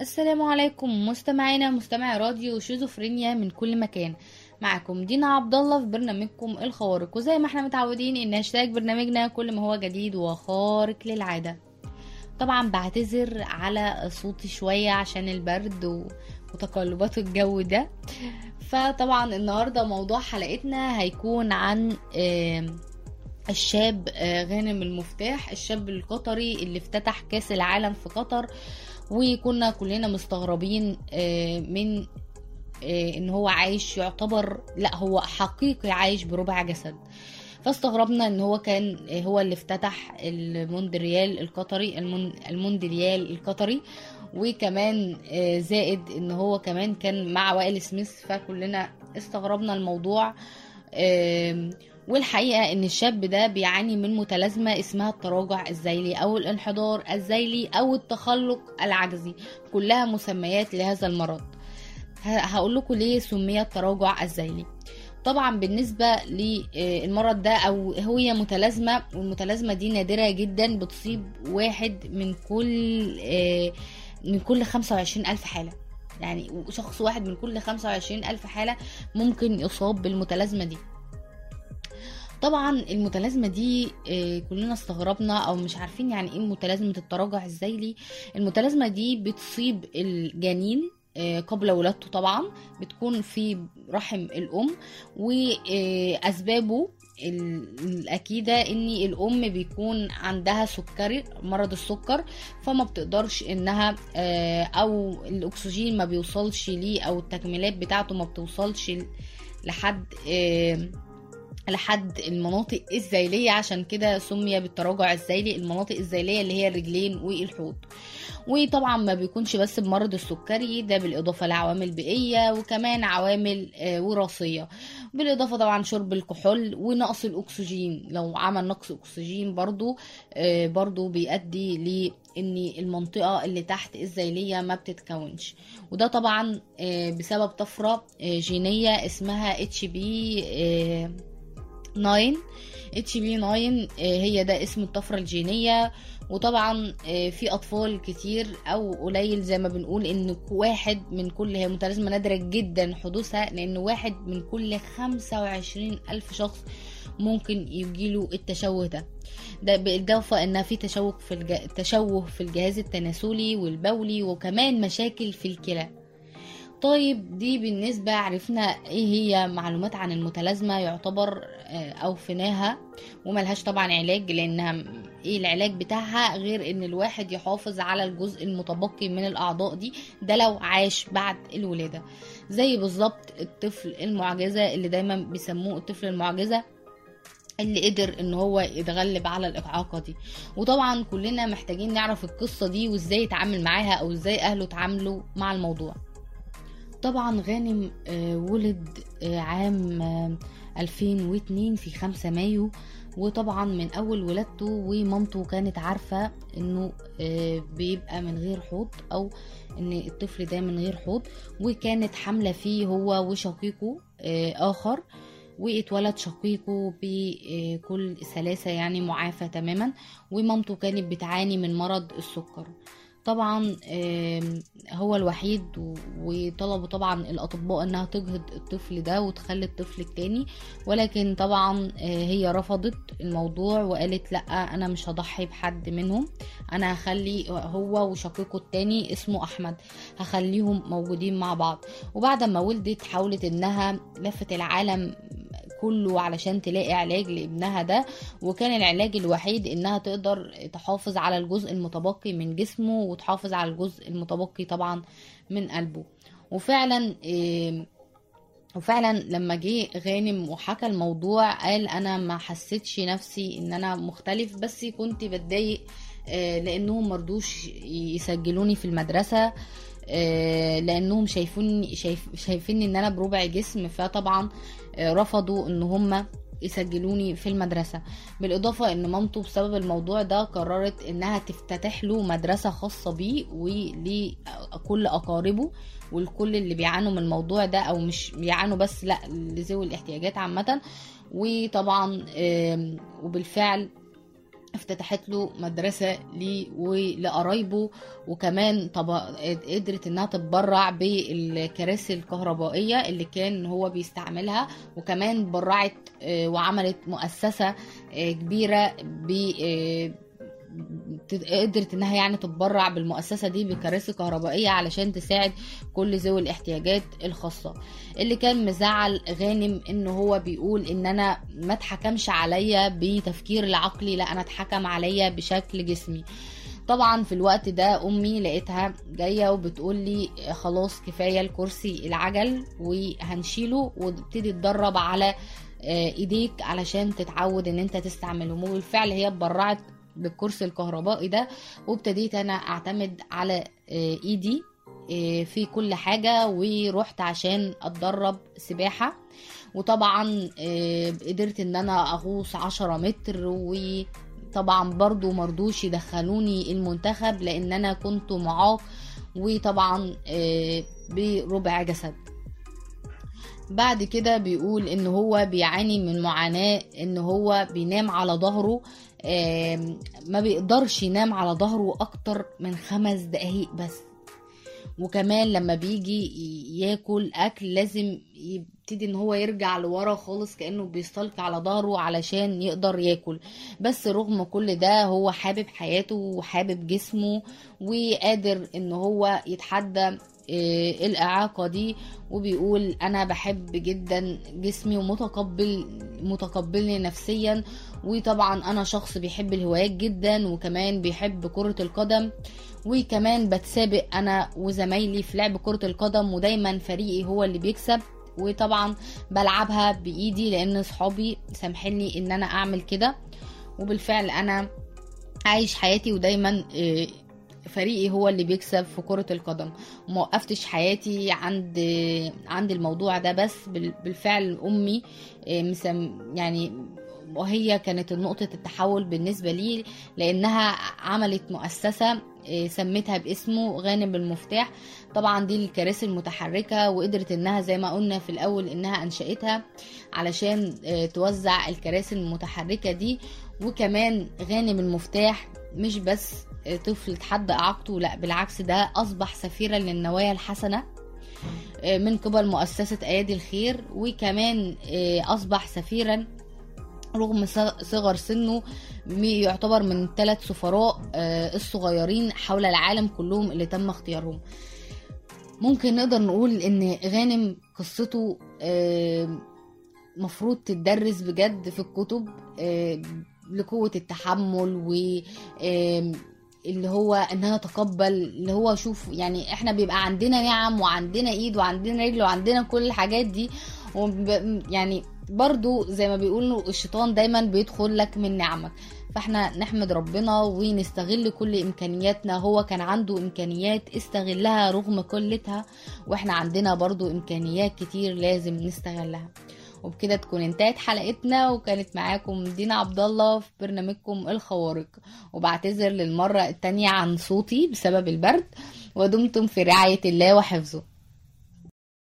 السلام عليكم مستمعينا مستمعي راديو شيزوفرينيا من كل مكان. معكم دينا عبد الله في برنامجكم الخوارق وزي ما إحنا متعودين إن هاشتاج برنامجنا كل ما هو جديد وخارق للعادة. طبعا بعتذر على صوتي شوية عشان البرد. وتقلبات الجو ده. فطبعا النهارده موضوع حلقتنا هيكون عن الشاب آه، غانم المفتاح الشاب القطري اللي افتتح كأس العالم في قطر. وكنا كلنا مستغربين آه، من آه، إن هو عايش يعتبر لا هو حقيقي عايش بربع جسد. فاستغربنا إن هو كان آه، هو اللي افتتح الموندريال القطري المون- المونديال القطري وكمان زائد إن هو كمان كان مع ويل سميث فكلنا استغربنا الموضوع. والحقيقة إن الشاب ده بيعاني من متلازمة اسمها التراجع الذيلي أو الانحدار الذيلي أو التخلق العجزي كلها مسميات لهذا المرض. هقول لكم ليه سمي التراجع الذيلي. طبعا بالنسبة للمرض ده أو هي متلازمة والمتلازمة دي نادرة جدا بتصيب واحد من كل آه، من كل 25 ألف حالة. يعني شخص واحد من كل 25 ألف حالة ممكن يصاب بالمتلازمة دي. طبعا المتلازمة دي آه، كلنا استغربنا أو مش عارفين يعني إيه متلازمه التراجع الذيلي المتلازمة دي بتصيب الجنين آه، قبل ولادته طبعا بتكون في رحم الأم وأسبابه الأكيدة إن الأم بيكون عندها سكري مرض السكر فما بتقدرش إنها آه، أو الأكسجين ما بيوصلش ليه أو التكميلات بتاعته ما بتوصلش لحد لحد المناطق الذيلية عشان كده سمي بالتراجع الذيلي المناطق الذيلية اللي هي الرجلين والحوض. وطبعا ما بيكونش بس بمرض السكري ده بالإضافة لعوامل بيئية وكمان عوامل آه، وراثية. بالإضافة طبعا شرب الكحول ونقص الأكسجين. لو عمل نقص أكسجين برضو آه، برضو بيؤدي لأن المنطقة اللي تحت الذيلية ما بتتكونش. وده طبعا آه، بسبب طفرة جينية اسمها اتش بي 9 اتش بي 9 آه، هي ده اسم الطفرة الجينية. وطبعا آه، في أطفال كتير أو قليل زي ما بنقول إن واحد من كل هي متلازمة نادرة جدا حدوثها لأن واحد من كل 25 ألف شخص ممكن يجيله التشوه ده. ده بالإضافة إن في تشوه في الج... تشوه في الجهاز التناسلي والبولي وكمان مشاكل في الكلى. طيب دي بالنسبة عرفنا إيه هي معلومات عن المتلازمة يعتبر آه، اوفيناها وملهاش طبعا علاج لأنها إيه العلاج بتاعها غير إن الواحد يحافظ على الجزء المتبقي من الأعضاء دي ده لو عاش بعد الولادة. زي بالظبط الطفل المعجزة اللي دايما بيسموه الطفل المعجزة اللي قدر إن هو يتغلب على الإعاقة دي. وطبعا كلنا محتاجين نعرف القصة دي وإزاي يتعامل معاها أو إزاي أهله اتعاملوا مع الموضوع. طبعا غانم آه، ولد آه، عام آه، 2002 في 5 مايو. وطبعا من أول ولادته ومامته كانت عارفة إنه آه، بيبقى من غير حوض أو إن الطفل ده من غير حوض. وكانت حاملة فيه هو وشقيقه آه، آخر. واتولد شقيقه بكل سلاسة يعني معافى تماما. ومامته كانت بتعاني من مرض السكر. طبعا هو الوحيد وطلبوا طبعا الأطباء إنها تجهض الطفل ده وتخلي الطفل التاني. ولكن طبعا آه، هي رفضت الموضوع وقالت لأ أنا مش هضحي بحد منهم. أنا هخلي هو وشقيقه التاني اسمه أحمد هخليهم موجودين مع بعض. وبعد ما ولدت حاولت إنها لفت العالم كله علشان تلاقي علاج لابنها ده وكان العلاج الوحيد إنها تقدر تحافظ على الجزء المتبقي من جسمه وتحافظ على الجزء المتبقي طبعا من قلبه. وفعلا وفعلا لما جه غانم وحكى الموضوع قال أنا ما حسيتش نفسي إن أنا مختلف بس كنت بتضايق آه، لأنهم مرضوش يسجلوني في المدرسة. لأنهم شايفوني شايف شايفين إن أنا بربع جسم فطبعا آه، رفضوا إن هم يسجلوني في المدرسة. بالإضافة إن مامته بسبب الموضوع ده قررت إنها تفتتح له مدرسة خاصة بيه ولكل أقاربه والكل اللي بيعانوا من الموضوع ده أو مش بيعانوا بس لأ لذوي الاحتياجات عامة. وطبعا وبالفعل افتتحت له مدرسة ليه ولقرايبه وكمان طب قدرت إنها تتبرع بالكراسي الكهربائية اللي كان هو بيستعملها وكمان برعت آه، وعملت مؤسسة آه، كبيرة ب آه، قدرت إنها يعني تتبرع بالمؤسسة دي بكراسي كهربائية علشان تساعد كل ذوي الاحتياجات الخاصة. اللي كان مزعل غانم إن هو بيقول إن أنا ما اتحكمش عليا بتفكير العقلي لا أنا اتحكم عليا بشكل جسمي. طبعا في الوقت ده أمي لقيتها جاية وبتقول لي خلاص كفاية الكرسي العجل وهنشيله وتبتدي تدرب على آه، إيديك علشان تتعود إن أنت تستعملهم وبالفعل هي اتبرعت بالكرسي الكهربائي ده وابتديت أنا أعتمد على آه، ايدي آه، في كل حاجة ورحت عشان أتدرب سباحة. وطبعا آه، قدرت إن أنا أغوص عشرة متر وطبعا برضو مرضوش يدخلوني المنتخب لأن أنا كنت معاق وطبعا بربع جسد. بعد كده بيقول إن هو بيعاني من معاناة إن هو بينام على ظهره ما بيقدرش ينام على ظهره أكتر من خمس دقايق بس. وكمان لما بيجي ياكل أكل لازم يبتدي إن هو يرجع لورا خالص كأنه بيستلقي على ظهره علشان يقدر ياكل. بس رغم كل ده هو حابب حياته وحابب جسمه وقادر إن هو يتحدى آه، الإعاقة دي وبيقول أنا بحب جدا جسمي ومتقبل متقبلني نفسيا وطبعا أنا شخص بيحب الهوايات جدا وكمان بيحب كرة القدم وكمان بتسابق أنا وزمايلي في لعب كرة القدم ودايما فريقي هو اللي بيكسب وطبعا بلعبها بإيدي لأن صحابي سامحيني إن أنا أعمل كده وبالفعل أنا عايش حياتي ودايما آه، فريقي هو اللي بيكسب في كرة القدم. وما وقفتش حياتي عند عند الموضوع ده بس بال- بالفعل أمي آه، يعني وهي كانت نقطة التحول بالنسبة لي لأنها عملت مؤسسة آه، سميتها باسمه غانم المفتاح. طبعا دي الكراسي المتحركة وقدرت إنها زي ما قلنا في الأول إنها أنشأتها علشان آه، توزع الكراسي المتحركة دي. وكمان غانم المفتاح مش بس طفل تحدى اعاقته لا بالعكس ده اصبح سفيرا للنوايا الحسنة آه، من قبل مؤسسة ايادي الخير وكمان آه، اصبح سفيرا رغم صغر سنه يعتبر من ثلاث سفراء آه، الصغيرين حول العالم كلهم اللي تم اختيارهم. ممكن نقدر نقول إن غانم قصته مفروض تدرس بجد في الكتب لقوة التحمل و اللي هو انها تقبل اللي هو شوف يعني إحنا بيبقى عندنا نعم وعندنا إيد وعندنا رجل وعندنا كل الحاجات دي. يعني برضو زي ما بيقولوا الشيطان دايما بيدخل لك من نعمك. فإحنا نحمد ربنا ونستغل كل إمكانياتنا. هو كان عنده إمكانيات استغلها رغم قلتها وإحنا عندنا برضو إمكانيات كتير لازم نستغلها. وبكده تكون انتهت حلقتنا وكانت معاكم دينا عبد الله في برنامجكم الخوارق. وبعتذر للمرة التانية عن صوتي بسبب البرد ودمتم في رعاية الله وحفظه.